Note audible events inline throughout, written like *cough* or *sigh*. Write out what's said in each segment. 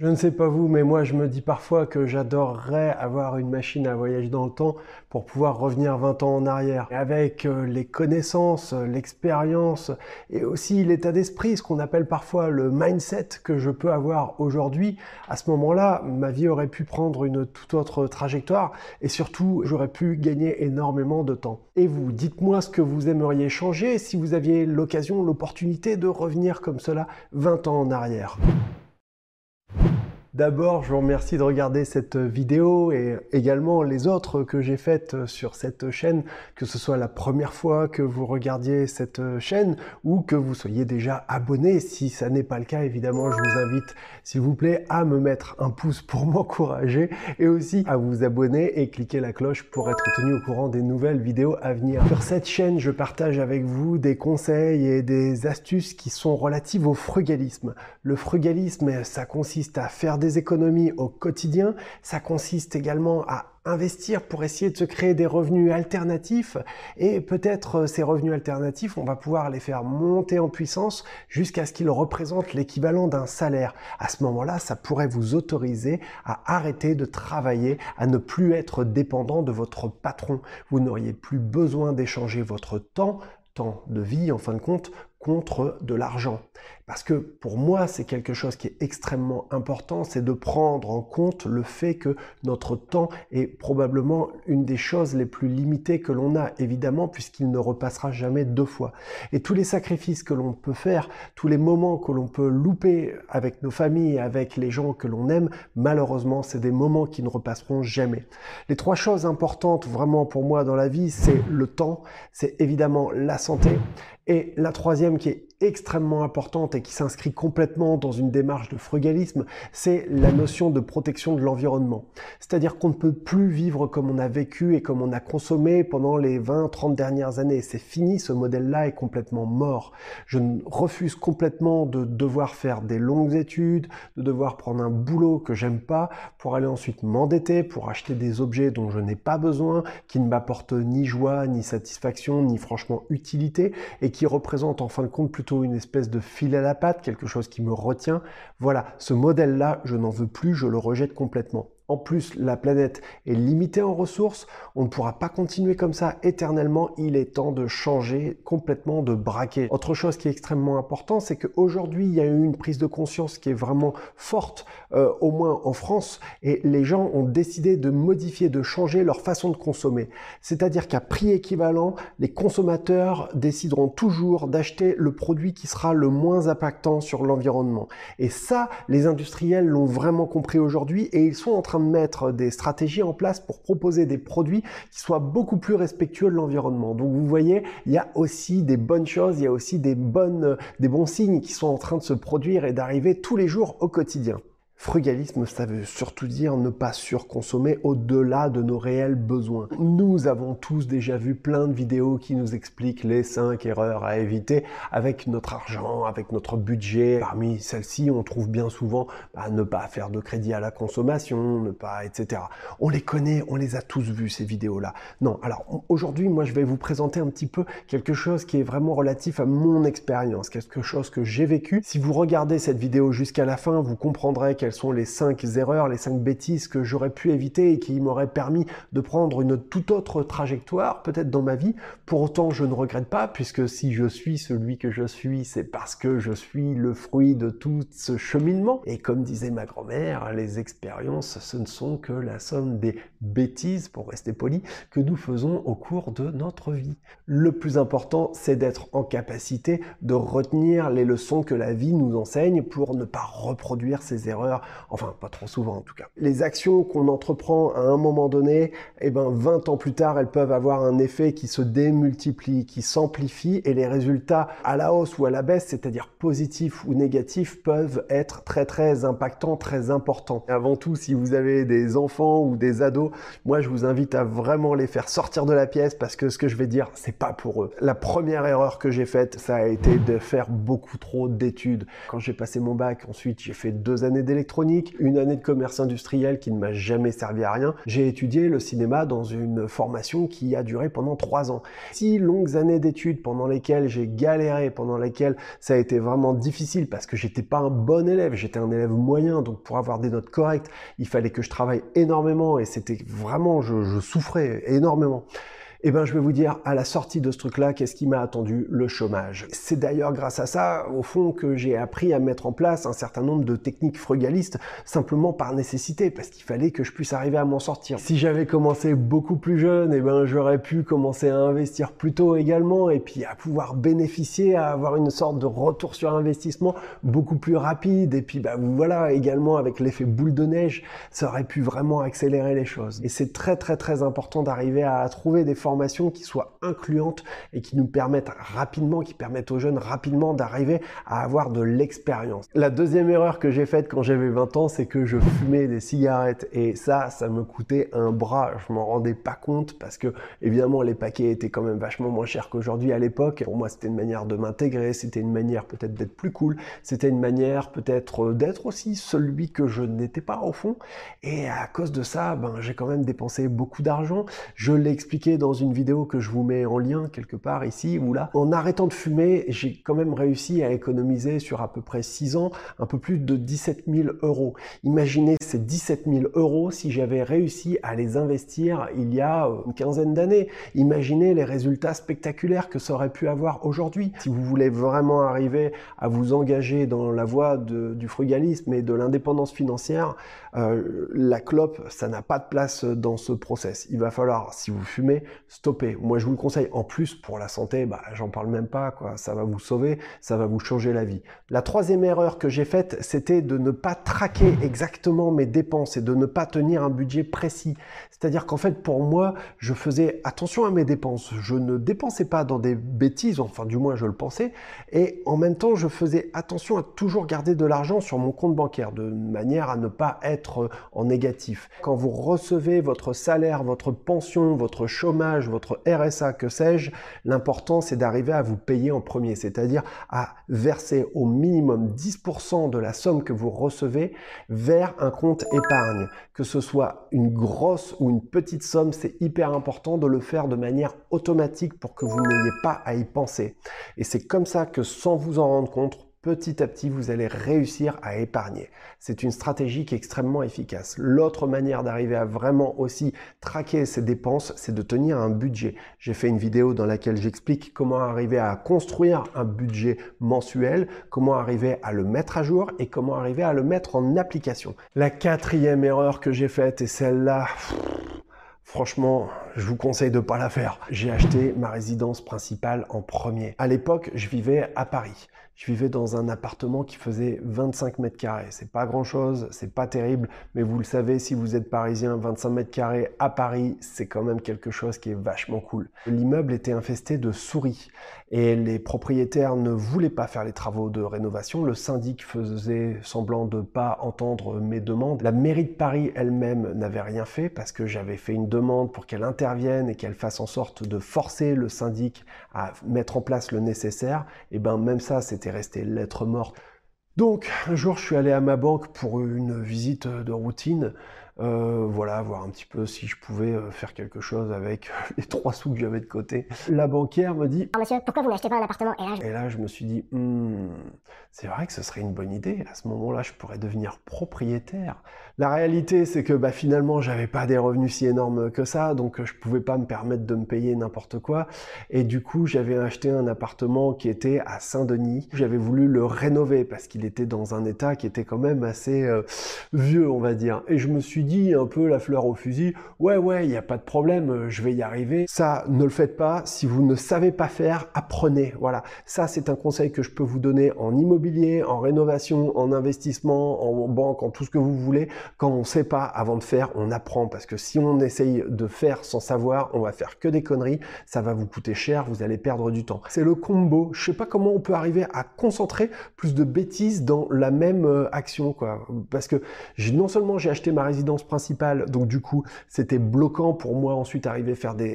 Je ne sais pas vous, mais moi je me dis parfois que j'adorerais avoir une machine à voyage dans le temps pour pouvoir revenir 20 ans en arrière. Avec euh, les connaissances, l'expérience et aussi l'état d'esprit, ce qu'on appelle parfois le mindset que je peux avoir aujourd'hui, à ce moment-là, ma vie aurait pu prendre une toute autre trajectoire et surtout j'aurais pu gagner énormément de temps. Et vous, dites-moi ce que vous aimeriez changer si vous aviez l'occasion, l'opportunité de revenir comme cela 20 ans en arrière. D'abord, je vous remercie de regarder cette vidéo et également les autres que j'ai faites sur cette chaîne, que ce soit la première fois que vous regardiez cette chaîne ou que vous soyez déjà abonné. Si ça n'est pas le cas, évidemment, je vous invite, s'il vous plaît, à me mettre un pouce pour *laughs* m'encourager et aussi à vous abonner et cliquer la cloche pour être tenu au courant des nouvelles vidéos à venir. Sur cette chaîne, je partage avec vous des conseils et des astuces qui sont relatives au frugalisme. Le frugalisme, ça consiste à faire des économies au quotidien, ça consiste également à investir pour essayer de se créer des revenus alternatifs et peut-être euh, ces revenus alternatifs, on va pouvoir les faire monter en puissance jusqu'à ce qu'ils représentent l'équivalent d'un salaire. À ce moment-là, ça pourrait vous autoriser à arrêter de travailler, à ne plus être dépendant de votre patron. Vous n'auriez plus besoin d'échanger votre temps temps de vie en fin de compte contre de l'argent. Parce que pour moi, c'est quelque chose qui est extrêmement important, c'est de prendre en compte le fait que notre temps est probablement une des choses les plus limitées que l'on a, évidemment, puisqu'il ne repassera jamais deux fois. Et tous les sacrifices que l'on peut faire, tous les moments que l'on peut louper avec nos familles, avec les gens que l'on aime, malheureusement, c'est des moments qui ne repasseront jamais. Les trois choses importantes vraiment pour moi dans la vie, c'est le temps, c'est évidemment la santé et la troisième qui est extrêmement importante et qui s'inscrit complètement dans une démarche de frugalisme, c'est la notion de protection de l'environnement. C'est-à-dire qu'on ne peut plus vivre comme on a vécu et comme on a consommé pendant les 20, 30 dernières années. C'est fini, ce modèle-là est complètement mort. Je refuse complètement de devoir faire des longues études, de devoir prendre un boulot que j'aime pas pour aller ensuite m'endetter, pour acheter des objets dont je n'ai pas besoin, qui ne m'apportent ni joie, ni satisfaction, ni franchement utilité et qui représentent en fin de compte plutôt une espèce de fil à la patte, quelque chose qui me retient. Voilà, ce modèle-là, je n'en veux plus, je le rejette complètement. En plus, la planète est limitée en ressources, on ne pourra pas continuer comme ça éternellement, il est temps de changer complètement, de braquer. Autre chose qui est extrêmement important, c'est qu'aujourd'hui, il y a eu une prise de conscience qui est vraiment forte, euh, au moins en France, et les gens ont décidé de modifier, de changer leur façon de consommer. C'est-à-dire qu'à prix équivalent, les consommateurs décideront toujours d'acheter le produit qui sera le moins impactant sur l'environnement. Et ça, les industriels l'ont vraiment compris aujourd'hui et ils sont en train de mettre des stratégies en place pour proposer des produits qui soient beaucoup plus respectueux de l'environnement. Donc vous voyez, il y a aussi des bonnes choses, il y a aussi des bonnes, des bons signes qui sont en train de se produire et d'arriver tous les jours au quotidien. Frugalisme, ça veut surtout dire ne pas surconsommer au-delà de nos réels besoins. Nous avons tous déjà vu plein de vidéos qui nous expliquent les 5 erreurs à éviter avec notre argent, avec notre budget. Parmi celles-ci, on trouve bien souvent bah, ne pas faire de crédit à la consommation, ne pas, etc. On les connaît, on les a tous vus ces vidéos-là. Non, alors aujourd'hui, moi, je vais vous présenter un petit peu quelque chose qui est vraiment relatif à mon expérience, quelque chose que j'ai vécu. Si vous regardez cette vidéo jusqu'à la fin, vous comprendrez quelle quelles sont les cinq erreurs, les cinq bêtises que j'aurais pu éviter et qui m'auraient permis de prendre une toute autre trajectoire, peut-être dans ma vie. Pour autant, je ne regrette pas, puisque si je suis celui que je suis, c'est parce que je suis le fruit de tout ce cheminement. Et comme disait ma grand-mère, les expériences, ce ne sont que la somme des bêtises, pour rester poli, que nous faisons au cours de notre vie. Le plus important, c'est d'être en capacité de retenir les leçons que la vie nous enseigne pour ne pas reproduire ces erreurs enfin pas trop souvent en tout cas. Les actions qu'on entreprend à un moment donné, eh ben 20 ans plus tard, elles peuvent avoir un effet qui se démultiplie, qui s'amplifie et les résultats à la hausse ou à la baisse, c'est-à-dire positifs ou négatifs, peuvent être très très impactants, très importants. Avant tout, si vous avez des enfants ou des ados, moi je vous invite à vraiment les faire sortir de la pièce parce que ce que je vais dire, c'est pas pour eux. La première erreur que j'ai faite, ça a été de faire beaucoup trop d'études. Quand j'ai passé mon bac, ensuite j'ai fait deux années d'électricité une année de commerce industriel qui ne m'a jamais servi à rien. J'ai étudié le cinéma dans une formation qui a duré pendant trois ans. Six longues années d'études pendant lesquelles j'ai galéré, pendant lesquelles ça a été vraiment difficile parce que j'étais pas un bon élève, j'étais un élève moyen, donc pour avoir des notes correctes, il fallait que je travaille énormément et c'était vraiment, je souffrais énormément. Eh ben, je vais vous dire, à la sortie de ce truc-là, qu'est-ce qui m'a attendu Le chômage. C'est d'ailleurs grâce à ça, au fond, que j'ai appris à mettre en place un certain nombre de techniques frugalistes, simplement par nécessité, parce qu'il fallait que je puisse arriver à m'en sortir. Si j'avais commencé beaucoup plus jeune, eh ben, j'aurais pu commencer à investir plus tôt également, et puis à pouvoir bénéficier, à avoir une sorte de retour sur investissement beaucoup plus rapide, et puis, bah, voilà, également avec l'effet boule de neige, ça aurait pu vraiment accélérer les choses. Et c'est très, très, très important d'arriver à trouver des qui soient incluantes et qui nous permettent rapidement, qui permettent aux jeunes rapidement d'arriver à avoir de l'expérience. La deuxième erreur que j'ai faite quand j'avais 20 ans, c'est que je fumais des cigarettes et ça, ça me coûtait un bras. Je m'en rendais pas compte parce que évidemment les paquets étaient quand même vachement moins chers qu'aujourd'hui à l'époque. Pour moi, c'était une manière de m'intégrer, c'était une manière peut-être d'être plus cool, c'était une manière peut-être d'être aussi celui que je n'étais pas au fond. Et à cause de ça, ben j'ai quand même dépensé beaucoup d'argent. Je l'ai expliqué dans une vidéo que je vous mets en lien quelque part ici ou là. En arrêtant de fumer, j'ai quand même réussi à économiser sur à peu près 6 ans un peu plus de 17 000 euros. Imaginez ces 17 000 euros si j'avais réussi à les investir il y a une quinzaine d'années. Imaginez les résultats spectaculaires que ça aurait pu avoir aujourd'hui. Si vous voulez vraiment arriver à vous engager dans la voie du frugalisme et de l'indépendance financière, euh, la clope, ça n'a pas de place dans ce process. Il va falloir, si vous fumez, stopper. Moi, je vous le conseille. En plus, pour la santé, bah, j'en parle même pas. Ça va vous sauver, ça va vous changer la vie. La troisième erreur que j'ai faite, c'était de ne pas traquer exactement mes dépenses et de ne pas tenir un budget précis. C'est-à-dire qu'en fait, pour moi, je faisais attention à mes dépenses. Je ne dépensais pas dans des bêtises, enfin, du moins, je le pensais. Et en même temps, je faisais attention à toujours garder de l'argent sur mon compte bancaire, de manière à ne pas être en négatif. Quand vous recevez votre salaire, votre pension, votre chômage, votre RSA, que sais-je, l'important c'est d'arriver à vous payer en premier, c'est-à-dire à verser au minimum 10% de la somme que vous recevez vers un compte épargne. Que ce soit une grosse ou une petite somme, c'est hyper important de le faire de manière automatique pour que vous n'ayez pas à y penser. Et c'est comme ça que sans vous en rendre compte, petit à petit, vous allez réussir à épargner. C'est une stratégie qui est extrêmement efficace. L'autre manière d'arriver à vraiment aussi traquer ses dépenses, c'est de tenir un budget. J'ai fait une vidéo dans laquelle j'explique comment arriver à construire un budget mensuel, comment arriver à le mettre à jour et comment arriver à le mettre en application. La quatrième erreur que j'ai faite, et celle-là, Franchement, je vous conseille de ne pas la faire. J'ai acheté ma résidence principale en premier. À l'époque, je vivais à Paris. Je vivais dans un appartement qui faisait 25 mètres carrés. C'est pas grand chose, c'est pas terrible, mais vous le savez, si vous êtes parisien, 25 mètres carrés à Paris, c'est quand même quelque chose qui est vachement cool. L'immeuble était infesté de souris et les propriétaires ne voulaient pas faire les travaux de rénovation. Le syndic faisait semblant de pas entendre mes demandes. La mairie de Paris elle-même n'avait rien fait parce que j'avais fait une demande pour qu'elle et qu'elle fasse en sorte de forcer le syndic à mettre en place le nécessaire. Et ben même ça, c'était resté lettre morte. Donc, un jour, je suis allé à ma banque pour une visite de routine. Euh, voilà, voir un petit peu si je pouvais euh, faire quelque chose avec les trois sous que j'avais de côté. La banquière me dit oh, monsieur, pourquoi vous n'achetez pas un appartement et là, je... et là, je me suis dit hmm, c'est vrai que ce serait une bonne idée. À ce moment-là, je pourrais devenir propriétaire. La réalité, c'est que bah, finalement, j'avais pas des revenus si énormes que ça, donc je pouvais pas me permettre de me payer n'importe quoi. Et du coup, j'avais acheté un appartement qui était à Saint-Denis. J'avais voulu le rénover parce qu'il était dans un état qui était quand même assez euh, vieux, on va dire. Et je me suis dit un peu la fleur au fusil, ouais ouais, il n'y a pas de problème, euh, je vais y arriver. Ça, ne le faites pas. Si vous ne savez pas faire, apprenez. Voilà, ça c'est un conseil que je peux vous donner en immobilier, en rénovation, en investissement, en banque, en tout ce que vous voulez quand on sait pas avant de faire, on apprend parce que si on essaye de faire sans savoir, on va faire que des conneries, ça va vous coûter cher, vous allez perdre du temps. C'est le combo. Je sais pas comment on peut arriver à concentrer plus de bêtises dans la même euh, action quoi. Parce que non seulement j'ai acheté ma résidence résidence principale, donc du coup, c'était bloquant pour moi ensuite arriver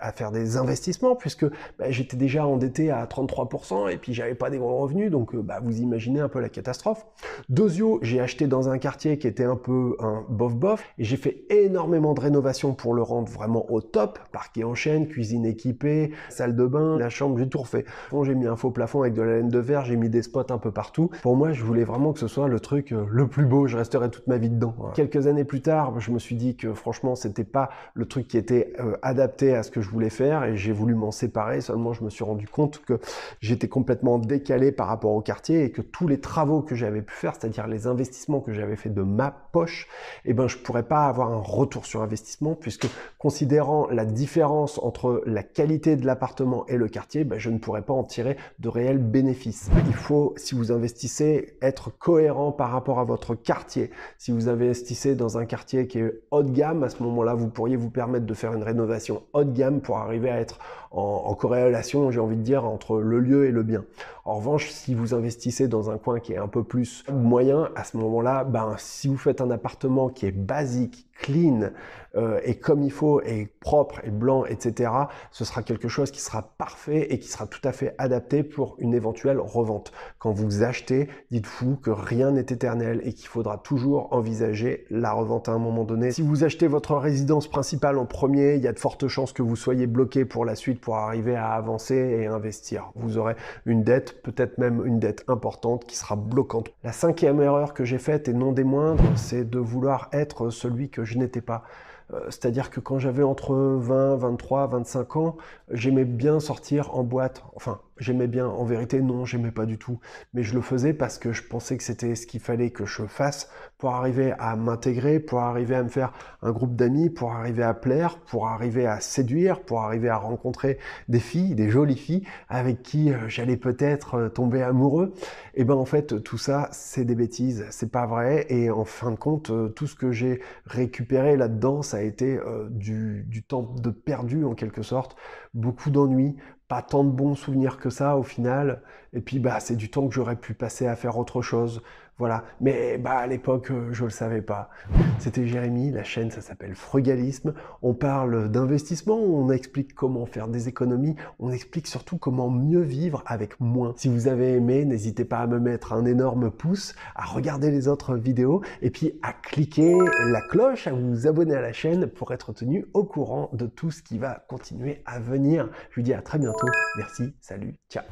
à faire des, investissements, puisque bah, j'étais déjà endetté à 33%, et puis j'avais pas des gros revenus, donc euh, bah, vous imaginez un peu la catastrophe. Dosio, j'ai acheté dans un quartier qui était un peu un bof-bof, et j'ai fait énormément de rénovation pour le rendre vraiment au top, parquet en chaîne, cuisine équipée, salle de bain, la chambre, j'ai tout refait. Bon, j'ai mis un faux plafond avec de la laine de verre, j'ai mis des spots un peu partout. Pour moi, je voulais vraiment que ce soit le truc euh, le plus beau, je resterai toute ma vie dedans. Quelques années plus tard, je me suis dit que franchement, c'était pas le truc qui était euh, adapté à ce que je voulais faire et j'ai voulu m'en séparer. Seulement, je me suis rendu compte que j'étais complètement décalé par rapport au quartier et que tous les travaux que j'avais pu faire, c'est-à-dire les investissements que j'avais fait de ma poche, eh ben, je pourrais pas avoir un retour sur investissement puisque considérant la différence entre la qualité de l'appartement et le quartier, ben, je ne pourrais pas en tirer de réels bénéfices. Il faut, si vous investissez, être cohérent par rapport à votre quartier. Si vous investissez dans un quartier qui est haut de gamme, à ce moment-là, vous pourriez vous permettre de faire une rénovation haut de gamme pour arriver à être en, corrélation, j'ai envie de dire, entre le lieu et le bien. En revanche, si vous investissez dans un coin qui est un peu plus moyen, à ce moment-là, ben, si vous faites un appartement qui est basique, clean euh, et comme il faut et propre et blanc, etc., ce sera quelque chose qui sera parfait et qui sera tout à fait adapté pour une éventuelle revente. Quand vous achetez, dites-vous que rien n'est éternel et qu'il faudra toujours envisager la revente à un moment donné. Si vous achetez votre résidence principale en premier, il y a de fortes chances que vous soyez bloqué pour la suite pour arriver à avancer et investir. Vous aurez une dette, peut-être même une dette importante qui sera bloquante. La cinquième erreur que j'ai faite et non des moindres, c'est de vouloir être celui que je n'étais pas. Euh, c'est-à-dire que quand j'avais entre 20, 23, 25 ans, j'aimais bien sortir en boîte. Enfin, j'aimais bien. En vérité, non, j'aimais pas du tout. Mais je le faisais parce que je pensais que c'était ce qu'il fallait que je fasse pour arriver à m'intégrer, pour arriver à me faire un groupe d'amis, pour arriver à plaire, pour arriver à séduire, pour arriver à rencontrer des filles, des jolies filles avec qui euh, j'allais peut-être euh, tomber amoureux. Et eh ben en fait, tout ça, c'est des bêtises, c'est pas vrai. Et en fin de compte, tout ce que j'ai récupéré là-dedans, ça a été du, du temps de perdu en quelque sorte beaucoup d'ennuis, pas tant de bons souvenirs que ça au final. Et puis bah c'est du temps que j'aurais pu passer à faire autre chose. Voilà. Mais bah à l'époque, euh, je le savais pas. C'était Jérémy, la chaîne ça s'appelle Frugalisme. On parle d'investissement, on explique comment faire des économies, on explique surtout comment mieux vivre avec moins. Si vous avez aimé, n'hésitez pas à me mettre un énorme pouce, à regarder les autres vidéos et puis à cliquer la cloche, à vous abonner à la chaîne pour être tenu au courant de tout ce qui va continuer à venir. Je vous dis à très bientôt. Merci, salut, ciao.